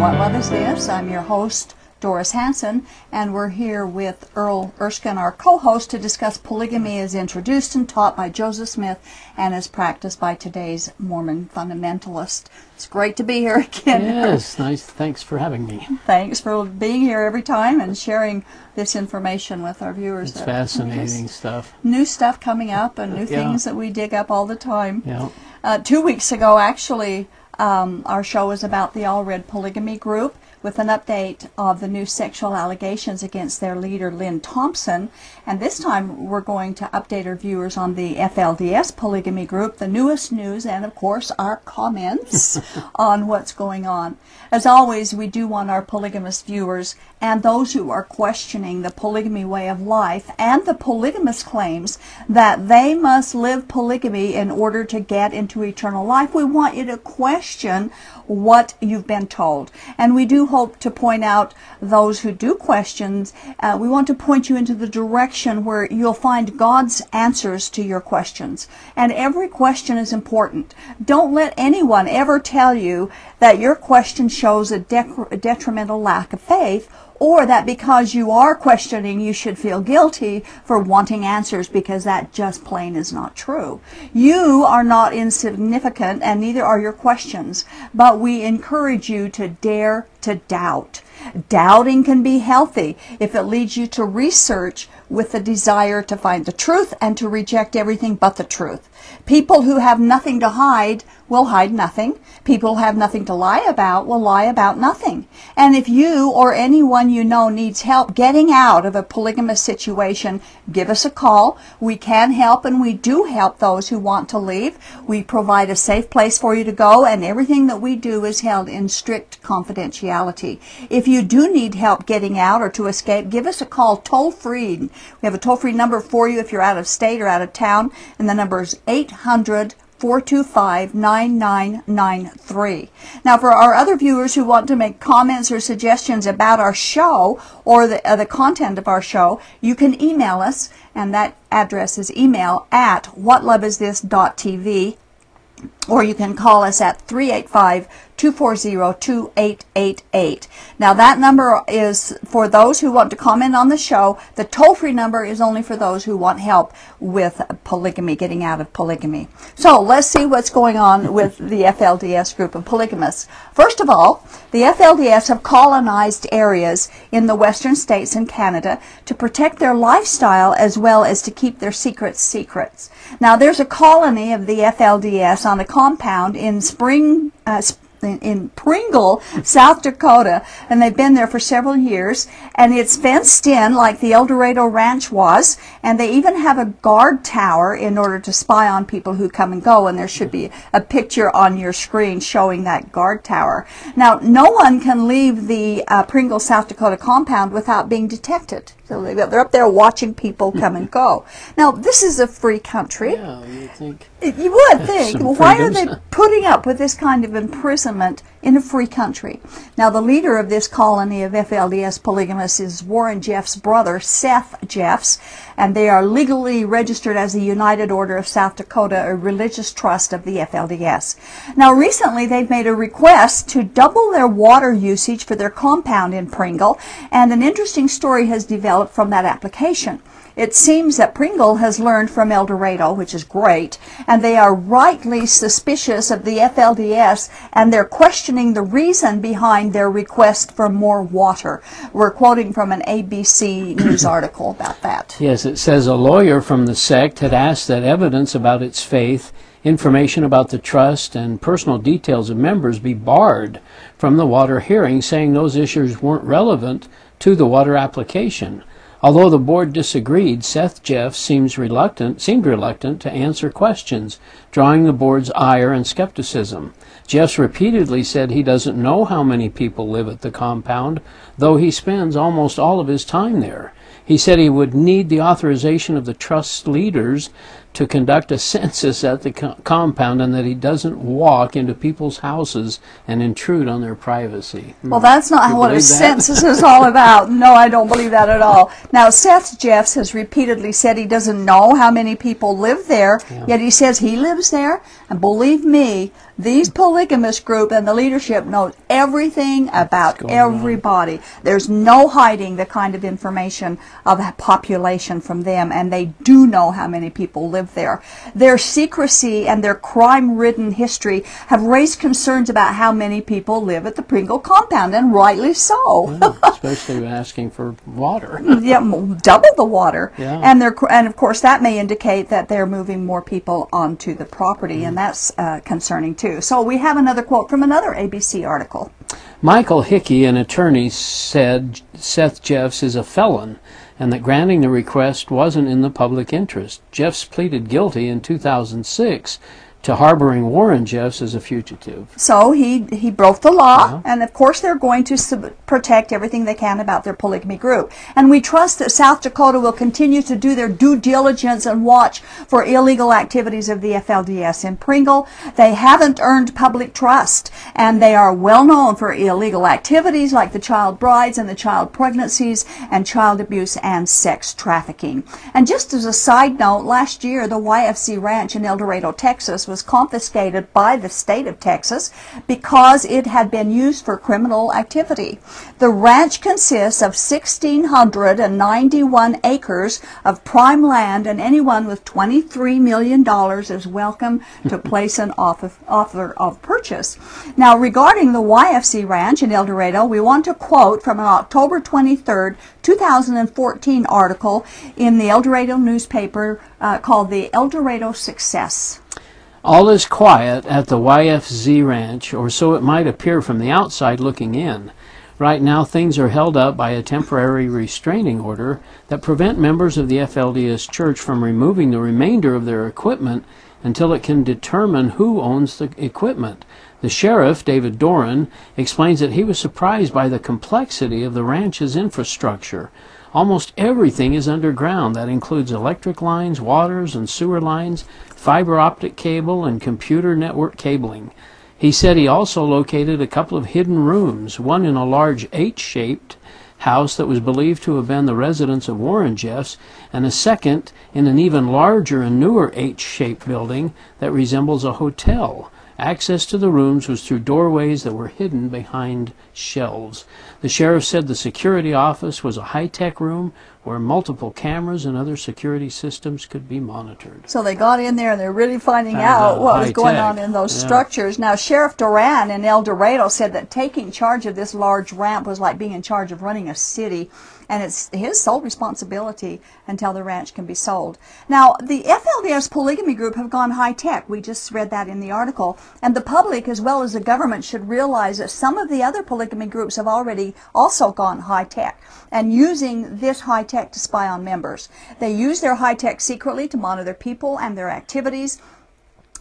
What Love Is This? I'm your host, Doris Hanson, and we're here with Earl Erskine, our co-host, to discuss polygamy as introduced and taught by Joseph Smith and as practiced by today's Mormon fundamentalist. It's great to be here again. Yes, nice. Thanks for having me. Thanks for being here every time and sharing this information with our viewers. It's fascinating stuff. New stuff coming up and new Yeah. things that we dig up all the time. Yeah. Uh, two weeks ago, actually, um, our show is about the Allred Polygamy Group with an update of the new sexual allegations against their leader, Lynn Thompson. And this time, we're going to update our viewers on the FLDS Polygamy Group, the newest news, and of course, our comments on what's going on. As always, we do want our polygamous viewers and those who are questioning the polygamy way of life and the polygamous claims that they must live polygamy in order to get into eternal life. We want you to question what you've been told. And we do hope to point out those who do questions. Uh, we want to point you into the direction where you'll find God's answers to your questions. And every question is important. Don't let anyone ever tell you that your question shows a, dec- a detrimental lack of faith or that because you are questioning, you should feel guilty for wanting answers because that just plain is not true. You are not insignificant and neither are your questions, but we encourage you to dare to doubt. Doubting can be healthy if it leads you to research with the desire to find the truth and to reject everything but the truth. People who have nothing to hide will hide nothing. People who have nothing to lie about will lie about nothing. And if you or anyone you know needs help getting out of a polygamous situation, give us a call. We can help and we do help those who want to leave. We provide a safe place for you to go and everything that we do is held in strict confidentiality. If you do need help getting out or to escape, give us a call toll free. We have a toll free number for you if you're out of state or out of town and the number is 800 425 9993. Now, for our other viewers who want to make comments or suggestions about our show or the, uh, the content of our show, you can email us, and that address is email at whatloveisthis.tv or you can call us at 385 240 2888. Now, that number is for those who want to comment on the show. The toll free number is only for those who want help with polygamy, getting out of polygamy. So, let's see what's going on with the FLDS group of polygamists. First of all, the FLDS have colonized areas in the western states and Canada to protect their lifestyle as well as to keep their secrets secrets. Now, there's a colony of the FLDS on a compound in Spring, uh, in, in Pringle, South Dakota, and they've been there for several years. And it's fenced in like the Eldorado Ranch was, and they even have a guard tower in order to spy on people who come and go. And there should be a picture on your screen showing that guard tower. Now, no one can leave the uh, Pringle, South Dakota compound without being detected. So they- they're up there watching people come and go. Now, this is a free country. Yeah, you think. You would think. Why are they putting up with this kind of imprisonment in a free country? Now, the leader of this colony of FLDS polygamists is Warren Jeff's brother, Seth Jeffs, and they are legally registered as the United Order of South Dakota, a religious trust of the FLDS. Now, recently they've made a request to double their water usage for their compound in Pringle, and an interesting story has developed from that application. It seems that Pringle has learned from Eldorado, which is great, and they are rightly suspicious of the FLDS and they're questioning the reason behind their request for more water. We're quoting from an ABC News article about that. Yes, it says a lawyer from the sect had asked that evidence about its faith, information about the trust, and personal details of members be barred from the water hearing, saying those issues weren't relevant to the water application. Although the board disagreed, Seth Jeff seems reluctant, seemed reluctant to answer questions, drawing the board's ire and skepticism. Jeffs repeatedly said he doesn't know how many people live at the compound, though he spends almost all of his time there. He said he would need the authorization of the trust leaders to conduct a census at the co- compound and that he doesn't walk into people's houses and intrude on their privacy. Well, that's not You what a that? census is all about. No, I don't believe that at all. Now, Seth Jeffs has repeatedly said he doesn't know how many people live there, yet he says he lives there. And believe me, these polygamist group and the leadership knows everything about going on? everybody. There's no hiding the kind of information of the population from them, and they do know how many people live there. Their secrecy and their crime-ridden history have raised concerns about how many people live at the Pringle compound, and rightly so. Especially asking for water. yeah, double the water. Yeah. And and of course that may indicate that they're moving more people onto the property, and that's uh, concerning too. So we have another quote from another ABC article. Michael Hickey, an attorney, said Seth Jeffs is a felon and that granting the request wasn't in the public interest. Jeffs pleaded guilty in 2006 to harboring Warren Jeffs as a fugitive. So he he broke the law, Uh-huh. and of course they're going to sub- protect everything they can about their polygamy group. And we trust that South Dakota will continue to do their due diligence and watch for illegal activities of the FLDS in Pringle. They haven't earned public trust, and they are well known for illegal activities like the child brides and the child pregnancies and child abuse and sex trafficking. And just as a side note, last year the YFZ Ranch in Eldorado, Texas was confiscated by the state of Texas because it had been used for criminal activity. The ranch consists of 1,691 acres of prime land, and anyone with $23 million is welcome to place an offer, offer of purchase. Now, regarding the YFZ Ranch in Eldorado, we want to quote from an October 23rd, 2014 article in the Eldorado newspaper uh, called The Eldorado Success. All is quiet at the YFZ ranch, or so it might appear from the outside looking in. Right now, things are held up by a temporary restraining order that prevent members of the FLDS Church from removing the remainder of their equipment until it can determine who owns the equipment. The sheriff, David Doran, explains that he was surprised by the complexity of the ranch's infrastructure. Almost everything is underground. That includes electric lines, waters and sewer lines, fiber optic cable, and computer network cabling. He said he also located a couple of hidden rooms, one in a large H shaped house that was believed to have been the residence of Warren Jeffs, and a second in an even larger and newer H shaped building that resembles a hotel. Access to the rooms was through doorways that were hidden behind shelves. The sheriff said the security office was a high tech room where multiple cameras and other security systems could be monitored. So they got in there and they're really finding Found out out what was going tech. on in those Yeah. structures. Now, Sheriff Doran in Eldorado said that taking charge of this large ramp was like being in charge of running a city, and it's his sole responsibility until the ranch can be sold. Now, the FLDS polygamy group have gone high tech. We just read that in the article, and the public as well as the government should realize that some of the other polygamy groups have already also gone high tech and using this high tech to spy on members. They use their high tech secretly to monitor people and their activities.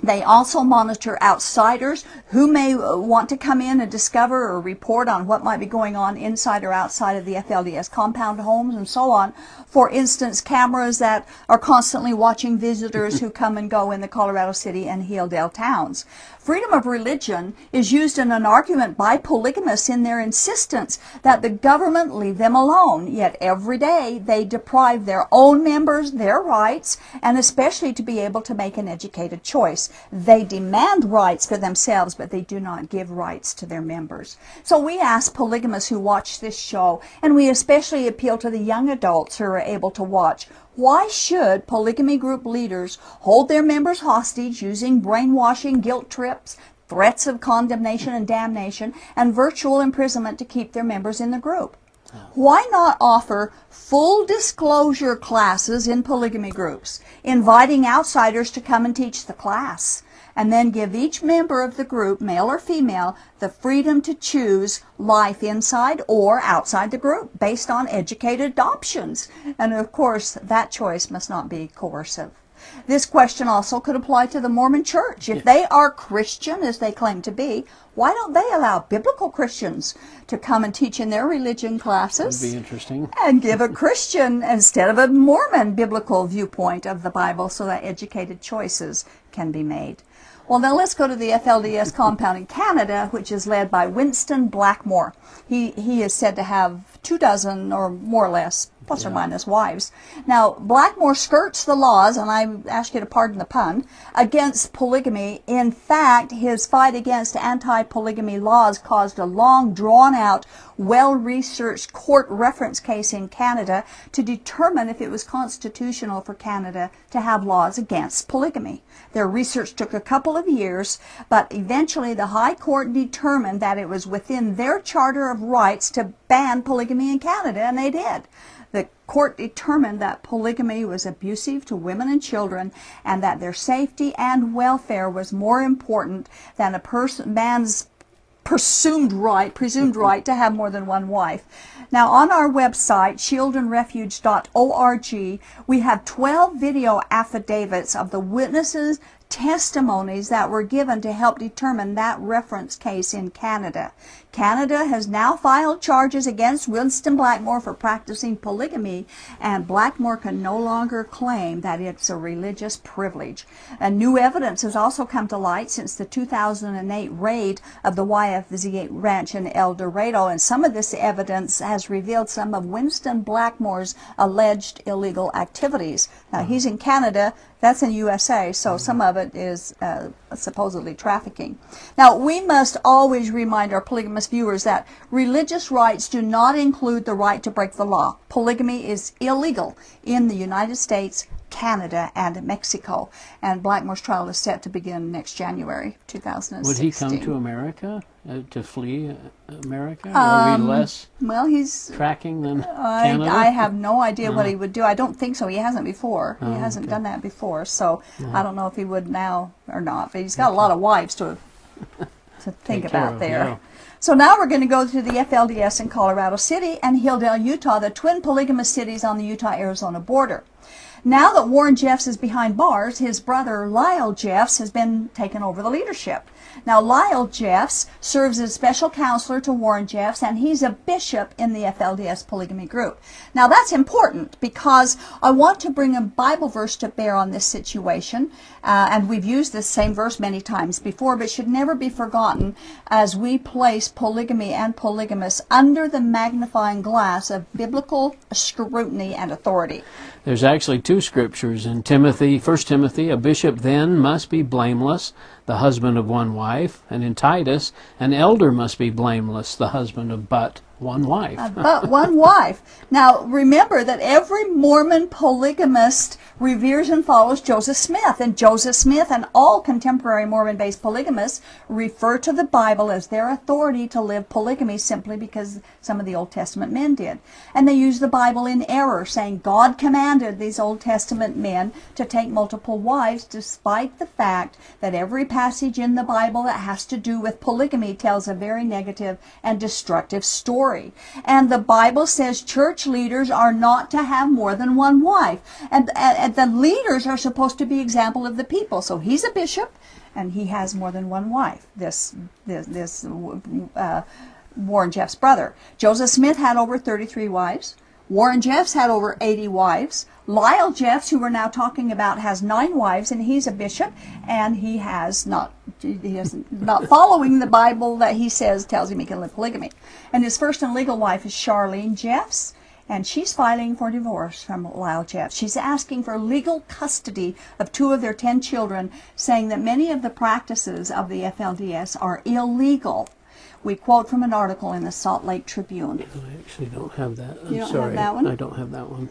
They also monitor outsiders who may uh, want to come in and discover or report on what might be going on inside or outside of the FLDS compound homes and so on. For instance, cameras that are constantly watching visitors who come and go in the Colorado City and Hildale towns. Freedom of religion is used in an argument by polygamists in their insistence that the government leave them alone, yet every day they deprive their own members their rights and especially to be able to make an educated choice. They demand rights for themselves, but they do not give rights to their members. So we ask polygamists who watch this show, and we especially appeal to the young adults who are able to watch, why should polygamy group leaders hold their members hostage using brainwashing, guilt trips, threats of condemnation and damnation, and virtual imprisonment to keep their members in the group? Why not offer full disclosure classes in polygamy groups, inviting outsiders to come and teach the class? and then give each member of the group, male or female, the freedom to choose life inside or outside the group based on educated options. And of course, that choice must not be coercive. This question also could apply to the Mormon church. If they are Christian, as they claim to be, why don't they allow biblical Christians to come and teach in their religion classes? Would be interesting. And give a Christian instead of a Mormon biblical viewpoint of the Bible so that educated choices can be made. Well, now let's go to the FLDS compound in Canada, which is led by Winston Blackmore. He, he is said to have two dozen or more or less plus or minus wives. Now, Blackmore skirts the laws, and I ask you to pardon the pun, against polygamy. In fact, his fight against anti-polygamy laws caused a long, drawn-out, well-researched court reference case in Canada to determine if it was constitutional for Canada to have laws against polygamy. Their research took a couple of years, but eventually the High Court determined that it was within their Charter of Rights to ban polygamy in Canada, and they did. The court determined that polygamy was abusive to women and children and that their safety and welfare was more important than a person, man's presumed right, presumed right to have more than one wife. Now on our website, shieldandrefuge.org, we have 12 video affidavits of the witnesses testimonies that were given to help determine that reference case in Canada. Canada has now filed charges against Winston Blackmore for practicing polygamy, and Blackmore can no longer claim that it's a religious privilege. And new evidence has also come to light since the 2008 raid of the YFZ ranch in Eldorado, and some of this evidence has revealed some of Winston Blackmore's alleged illegal activities. Now, he's in Canada, that's in USA, so some of it is uh, supposedly trafficking. Now, we must always remind our polygamous viewers that religious rights do not include the right to break the law. Polygamy is illegal in the United States, Canada, and Mexico. And Blackmore's trial is set to begin next January 2016. Would he come to America uh, to flee uh, America? Are we less Well, he's. tracking than I, Canada? I have no idea what he would do. I don't think so. He hasn't before. he hasn't done that before. So I don't know if he would now or not. But he's got a lot of wives to to think Take about there. yeah. So now we're going to go to the FLDS in Colorado City and Hildale, Utah, the twin polygamous cities on the Utah-Arizona border. Now that Warren Jeffs is behind bars, his brother Lyle Jeffs has been taken over the leadership. Now Lyle Jeffs serves as special counselor to Warren Jeffs and he's a bishop in the FLDS polygamy group. Now that's important because I want to bring a Bible verse to bear on this situation uh, and we've used this same verse many times before but should never be forgotten as we place polygamy and polygamists under the magnifying glass of biblical scrutiny and authority. There's actually two scriptures in Timothy, 1 Timothy, a bishop then must be blameless, the husband of one wife, and in Titus, an elder must be blameless, the husband of but one wife. Uh, but one wife. Now, remember that every Mormon polygamist reveres and follows Joseph Smith, and Joseph Smith and all contemporary Mormon based polygamists refer to the Bible as their authority to live polygamy simply because some of the Old Testament men did. And they use the Bible in error, saying God commanded these Old Testament men to take multiple wives, despite the fact that every passage in the Bible that has to do with polygamy tells a very negative and destructive story. And the Bible says church leaders are not to have more than one wife. And, and, and the leaders are supposed to be example of the people. So he's a bishop and he has more than one wife. This, this, this, uh, Warren Jeff's brother. Joseph Smith had over 33 wives. Warren Jeffs had over 80 wives. Lyle Jeffs, who we're now talking about, has nine wives, and he's a bishop, and he has not he is not following the Bible that he says tells him he can live polygamy. And his first and legal wife is Charlene Jeffs, and she's filing for divorce from Lyle Jeffs. She's asking for legal custody of two of their ten children, saying that many of the practices of the FLDS are illegal. We quote from an article in the Salt Lake Tribune. I actually don't have that. I'm You don't have that one? I don't have that one.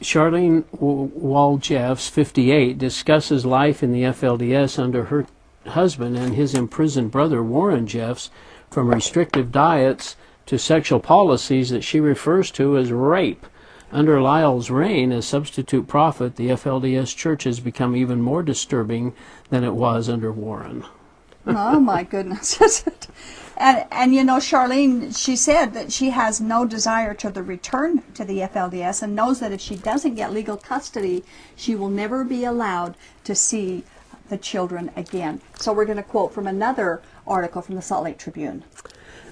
Charlene Wall Jeffs, 58, discusses life in the FLDS under her husband and his imprisoned brother Warren Jeffs from restrictive diets to sexual policies that she refers to as rape. Under Lyle's reign as substitute prophet, the FLDS church has become even more disturbing than it was under Warren. Oh my goodness. and and you know Charlene she said that she has no desire to the return to the FLDS and knows that if she doesn't get legal custody, she will never be allowed to see the children again. So we're going to quote from another article from the Salt Lake Tribune.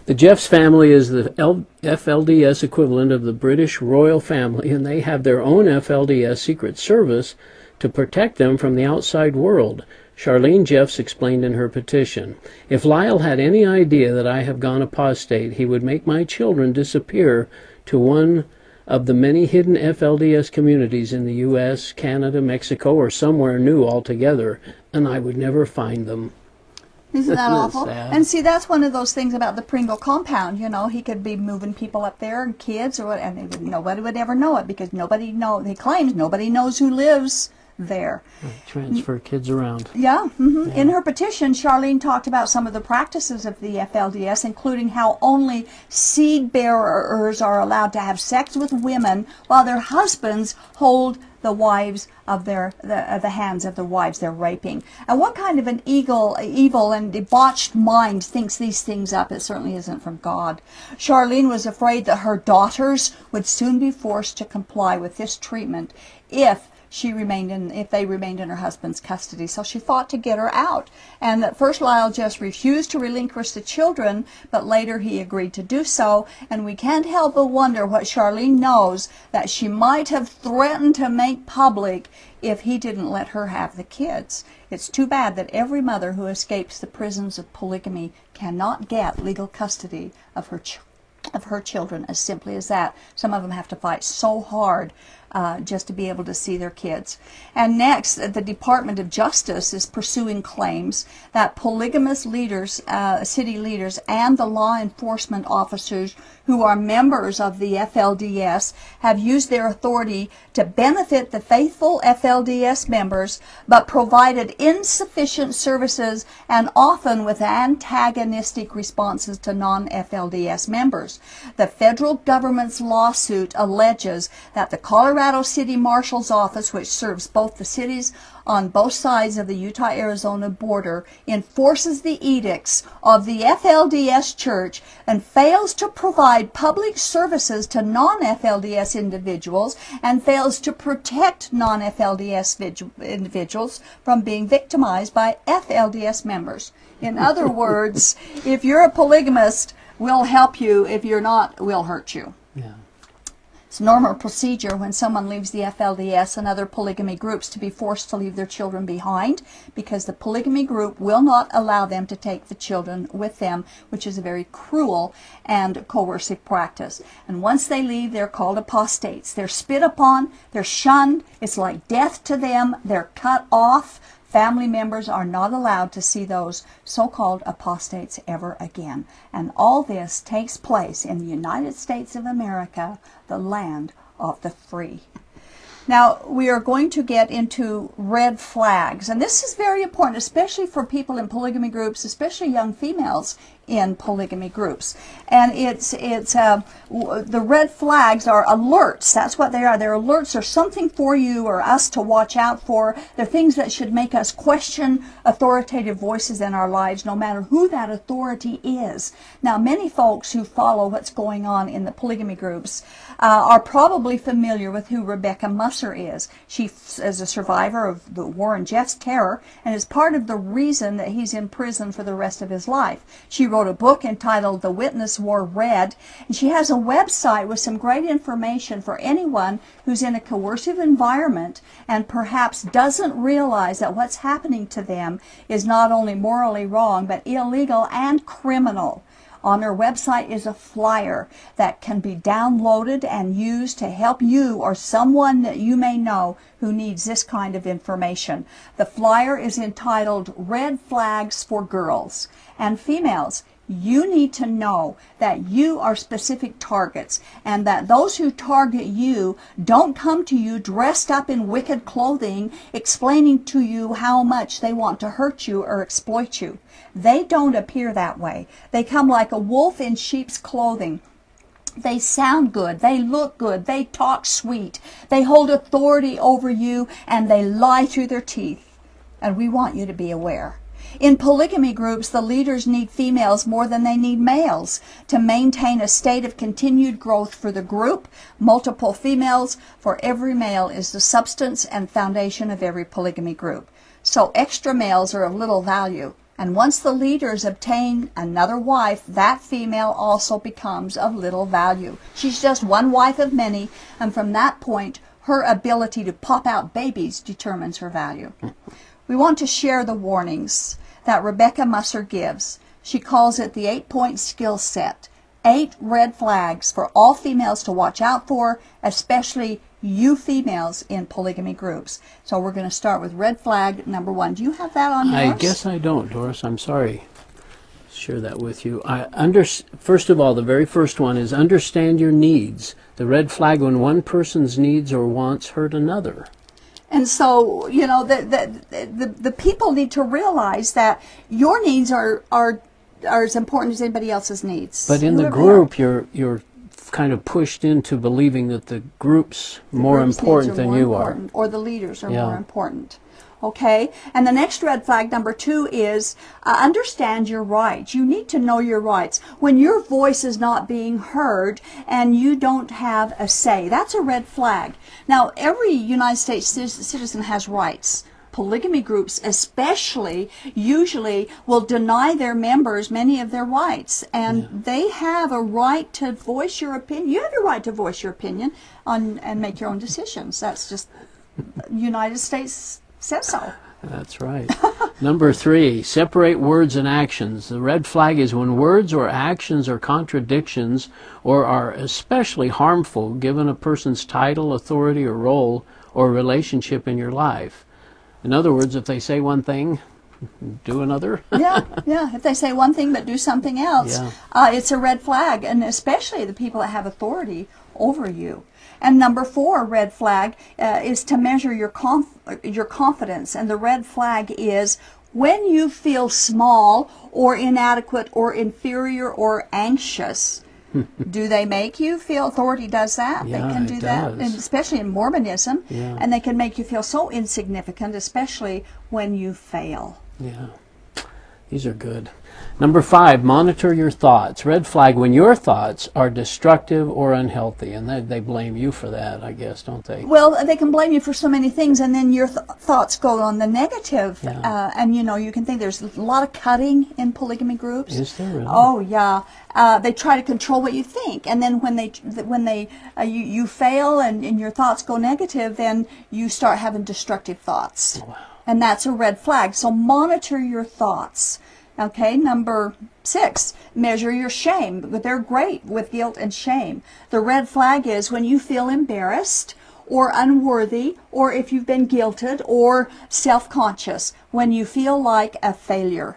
The Jeffs family is the FLDS equivalent of the British royal family, and they have their own FLDS Secret Service to protect them from the outside world. Charlene Jeffs explained in her petition If Lyle had any idea that I have gone apostate, he would make my children disappear to one of the many hidden FLDS communities in the U.S., Canada, Mexico, or somewhere new altogether, and I would never find them. Isn't that awful? Sad? And see, that's one of those things about the Pringle compound. You know, he could be moving people up there and kids, or what, and they would, nobody would ever know it because nobody know. He claims nobody knows who lives there. Transfer kids around. Yeah, mm-hmm. yeah. In her petition, Charlene talked about some of the practices of the FLDS, including how only seed bearers are allowed to have sex with women while their husbands hold the wives of their the, uh, the hands of the wives they're raping. And what kind of an evil, evil and debauched mind thinks these things up? It certainly isn't from God. Charlene was afraid that her daughters would soon be forced to comply with this treatment if she remained in if they remained in her husband's custody. So she fought to get her out. And at first Lyle just refused to relinquish the children, but later he agreed to do so. And we can't help but wonder what Charlene knows that she might have threatened to make public if he didn't let her have the kids. It's too bad that every mother who escapes the prisons of polygamy cannot get legal custody of her of her children as simply as that. Some of them have to fight so hard uh, just to be able to see their kids. And next, the Department of Justice is pursuing claims that polygamous leaders, uh, city leaders, and the law enforcement officers who are members of the FLDS have used their authority to benefit the faithful FLDS members, but provided insufficient services and often with antagonistic responses to non-FLDS members. The federal government's lawsuit alleges that the Colorado City Marshal's Office, which serves both the cities on both sides of the Utah Arizona border enforces the edicts of the FLDS Church and fails to provide public services to non FLDS individuals and fails to protect non FLDS individuals from being victimized by FLDS members. In other words, if you're a polygamist, we'll help you. If you're not, we'll hurt you. It's normal procedure when someone leaves the FLDS and other polygamy groups to be forced to leave their children behind because the polygamy group will not allow them to take the children with them, which is a very cruel and coercive practice. And once they leave, they're called apostates. They're spit upon, they're shunned, it's like death to them, they're cut off Family members are not allowed to see those so-called apostates ever again. And all this takes place in the United States of America, the land of the free. Now, we are going to get into red flags, and this is very important, especially for people in polygamy groups, especially young females in polygamy groups. And it's it's uh, the red flags are alerts. That's what they are. They're alerts. Are something for you or us to watch out for. They're things that should make us question authoritative voices in our lives, no matter who that authority is. Now, many folks who follow what's going on in the polygamy groups uh, are probably familiar with who Rebecca Musser is. She is a survivor of the Warren Jeffs terror and is part of the reason that he's in prison for the rest of his life. She wrote a book entitled The Witness Wore Red, and she has a website with some great information for anyone who's in a coercive environment and perhaps doesn't realize that what's happening to them is not only morally wrong, but illegal and criminal. On her website is a flyer that can be downloaded and used to help you or someone that you may know who needs this kind of information. The flyer is entitled Red Flags for Girls and Females you need to know that you are specific targets and that those who target you don't come to you dressed up in wicked clothing explaining to you how much they want to hurt you or exploit you. They don't appear that way. They come like a wolf in sheep's clothing They sound good. They look good. They talk sweet. They hold authority over you and they lie through their teeth. And we want you to be aware. In polygamy groups, the leaders need females more than they need males to maintain a state of continued growth for the group. Multiple females for every male is the substance and foundation of every polygamy group. So extra males are of little value. And once the leaders obtain another wife, that female also becomes of little value. She's just one wife of many, and from that point, her ability to pop out babies determines her value. We want to share the warnings that Rebecca Musser gives. She calls it the eight point skill set. Eight red flags for all females to watch out for, especially you females in polygamy groups. So we're going to start with red flag number one. Do you have that on yours? I guess I don't, Doris. I'm sorry. Share that with you. I under, first of all, the very first one is understand your needs. The red flag when one person's needs or wants hurt another. And so, you know, the, the, the, the people need to realize that your needs are, are, are as important as anybody else's needs. But in the Whoever group, you're you're kind of pushed into believing that the group's more group's important are than more you important, or the leaders are Yeah. more important. Okay, and the next red flag number two is uh, understand your rights. You need to know your rights. When your voice is not being heard and you don't have a say, that's a red flag. Now, every United States citizen has rights. Polygamy groups, especially, usually will deny their members many of their rights, and they have a right to voice your opinion. You have your right to voice your opinion on and make your own decisions. That's just United States says so. That's right. Number three, separate words and actions. The red flag is when words or actions are contradictions or are especially harmful given a person's title, authority, or role or relationship in your life. In other words, if they say one thing, do another. yeah, yeah. If they say one thing but do something else, Yeah. uh, it's a red flag, and especially the people that have authority over you. And number four, red flag, uh, is to measure your conf- your confidence, and the red flag is when you feel small or inadequate or inferior or anxious. do they make you feel authority does that Yeah, they can do that and especially in mormonism Yeah. and they can make you feel so insignificant especially when you fail Yeah. These are good. Number five, monitor your thoughts. Red flag when your thoughts are destructive or unhealthy. And they, they blame you for that, I guess, don't they? Well, they can blame you for so many things, and then your th- thoughts go on the negative. Yeah. Uh, and you know, you can think there's a lot of cutting in polygamy groups. Is there really? Oh yeah, uh, they try to control what you think, and then when they when they uh, you you fail and, and your thoughts go negative, then you start having destructive thoughts, and that's a red flag. So monitor your thoughts. Okay, number six, measure your shame. But they're great with guilt and shame. The red flag is when you feel embarrassed or unworthy, or if you've been guilted or self conscious, when you feel like a failure.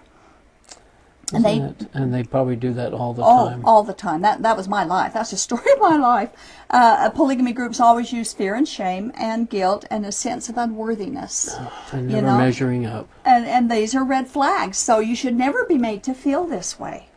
And they it? and they probably do that all the Oh, time. all the time. That that was my life. That's the story of my life. Uh, polygamy groups always use fear and shame and guilt and a sense of unworthiness. and you know? measuring up. And and these are red flags. So you should never be made to feel this way.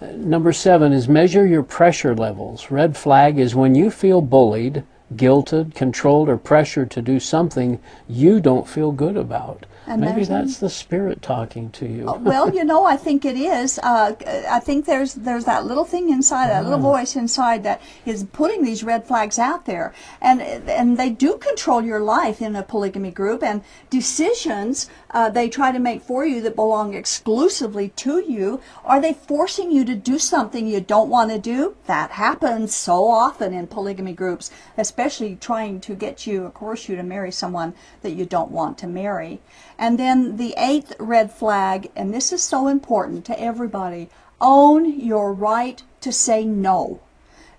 Number seven is measure your pressure levels. Red flag is when you feel bullied, guilted, controlled, or pressured to do something you don't feel good about. And Maybe that's the spirit talking to you. Well, you know, I think it is. Uh, I think there's there's that little thing inside, that little voice inside that is putting these red flags out there, and and they do control your life in a polygamy group, and decisions uh, they try to make for you that belong exclusively to you. Are they forcing you to do something you don't want to do? That happens so often in polygamy groups, especially trying to get you, of course, you to marry someone that you don't want to marry. And then the eighth red flag, and this is so important to everybody own your right to say no.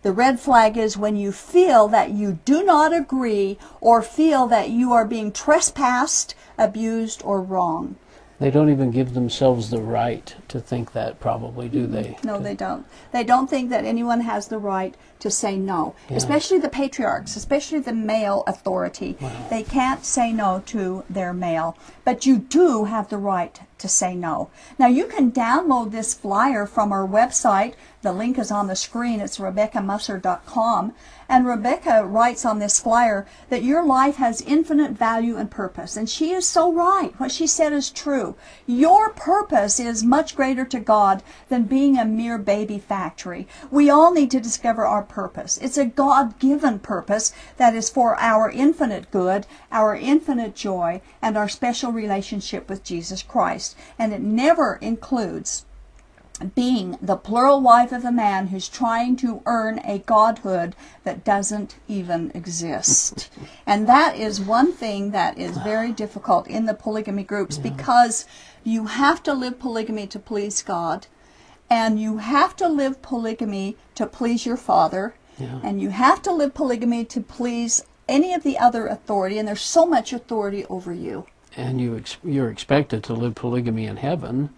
The red flag is when you feel that you do not agree or feel that you are being trespassed, abused, or wronged. They don't even give themselves the right to think that, probably, do mm-hmm. they? No, they don't. They don't think that anyone has the right to say no, especially the patriarchs, especially the male authority. They can't say no to their male, but you do have the right to say no. Now you can download this flyer from our website. The link is on the screen. It's rebeccamusser.com. And Rebecca writes on this flyer that your life has infinite value and purpose. And she is so right. What she said is true. Your purpose is much greater to God than being a mere baby factory. We all need to discover our purpose. It's a God given purpose that is for our infinite good, our infinite joy, and our special relationship with Jesus Christ. And it never includes being the plural wife of a man who's trying to earn a godhood that doesn't even exist. and that is one thing that is very difficult in the polygamy groups yeah. because you have to live polygamy to please God, and you have to live polygamy to please your father, yeah. and you have to live polygamy to please any of the other authority, and there's so much authority over you. And you ex- you're expected to live polygamy in heaven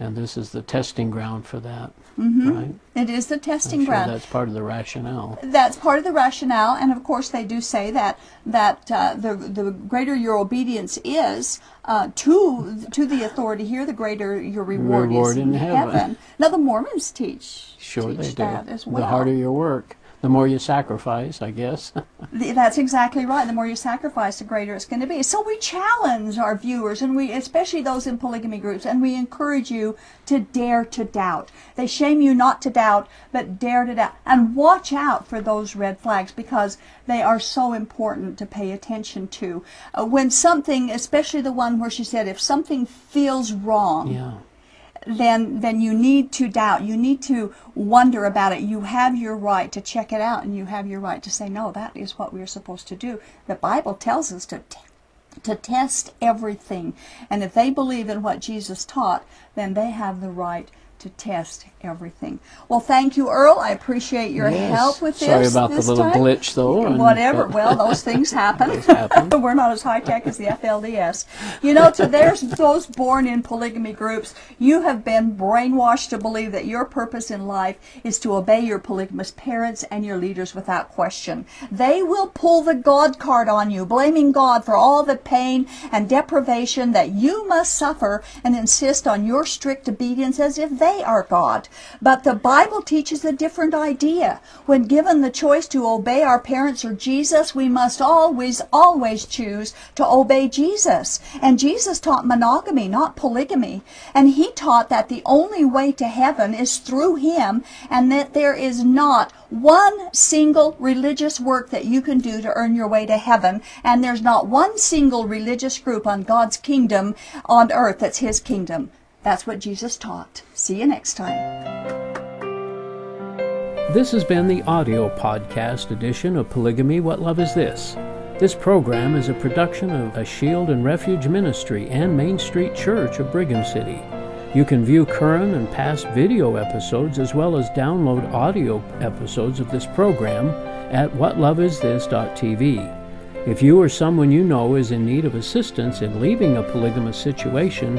and this is the testing ground for that, mm-hmm. right? It is the testing sure ground. That's part of the rationale. That's part of the rationale, and of course they do say that that uh, the the greater your obedience is uh, to to the authority here, the greater your reward, reward is in, in heaven. heaven. Now the Mormons teach sure teach they do. as well. The harder your work the more you sacrifice, I guess. That's exactly right. The more you sacrifice, the greater it's going to be. So we challenge our viewers, and we, especially those in polygamy groups, and we encourage you to dare to doubt. They shame you not to doubt, but dare to doubt. And watch out for those red flags because they are so important to pay attention to. Uh, when something, especially the one where she said, if something feels wrong, yeah then then you need to doubt. You need to wonder about it. You have your right to check it out, and you have your right to say, no, that is what we're supposed to do. The Bible tells us to to test everything, and if they believe in what Jesus taught, then they have the right to test everything. Well, thank you, Earl. I appreciate your yes. help with Sorry this. Sorry about this the little time. glitch, though. Whatever. well, uh, those things happen. those happen. We're not as high tech as the FLDS. You know, to there's those born in polygamy groups, you have been brainwashed to believe that your purpose in life is to obey your polygamous parents and your leaders without question. They will pull the God card on you, blaming God for all the pain and deprivation that you must suffer and insist on your strict obedience as if they are God. But the Bible teaches a different idea. When given the choice to obey our parents or Jesus, we must always, always choose to obey Jesus. And Jesus taught monogamy, not polygamy. And he taught that the only way to heaven is through him and that there is not one single religious work that you can do to earn your way to heaven. And there's not one single religious group on God's kingdom on earth that's his kingdom. That's what Jesus taught. See you next time. This has been the audio podcast edition of Polygamy What Love Is This? This program is a production of a Shield and Refuge Ministry and Main Street Church of Brigham City. You can view current and past video episodes as well as download audio episodes of this program at whatloveisthis.tv. If you or someone you know is in need of assistance in leaving a polygamous situation,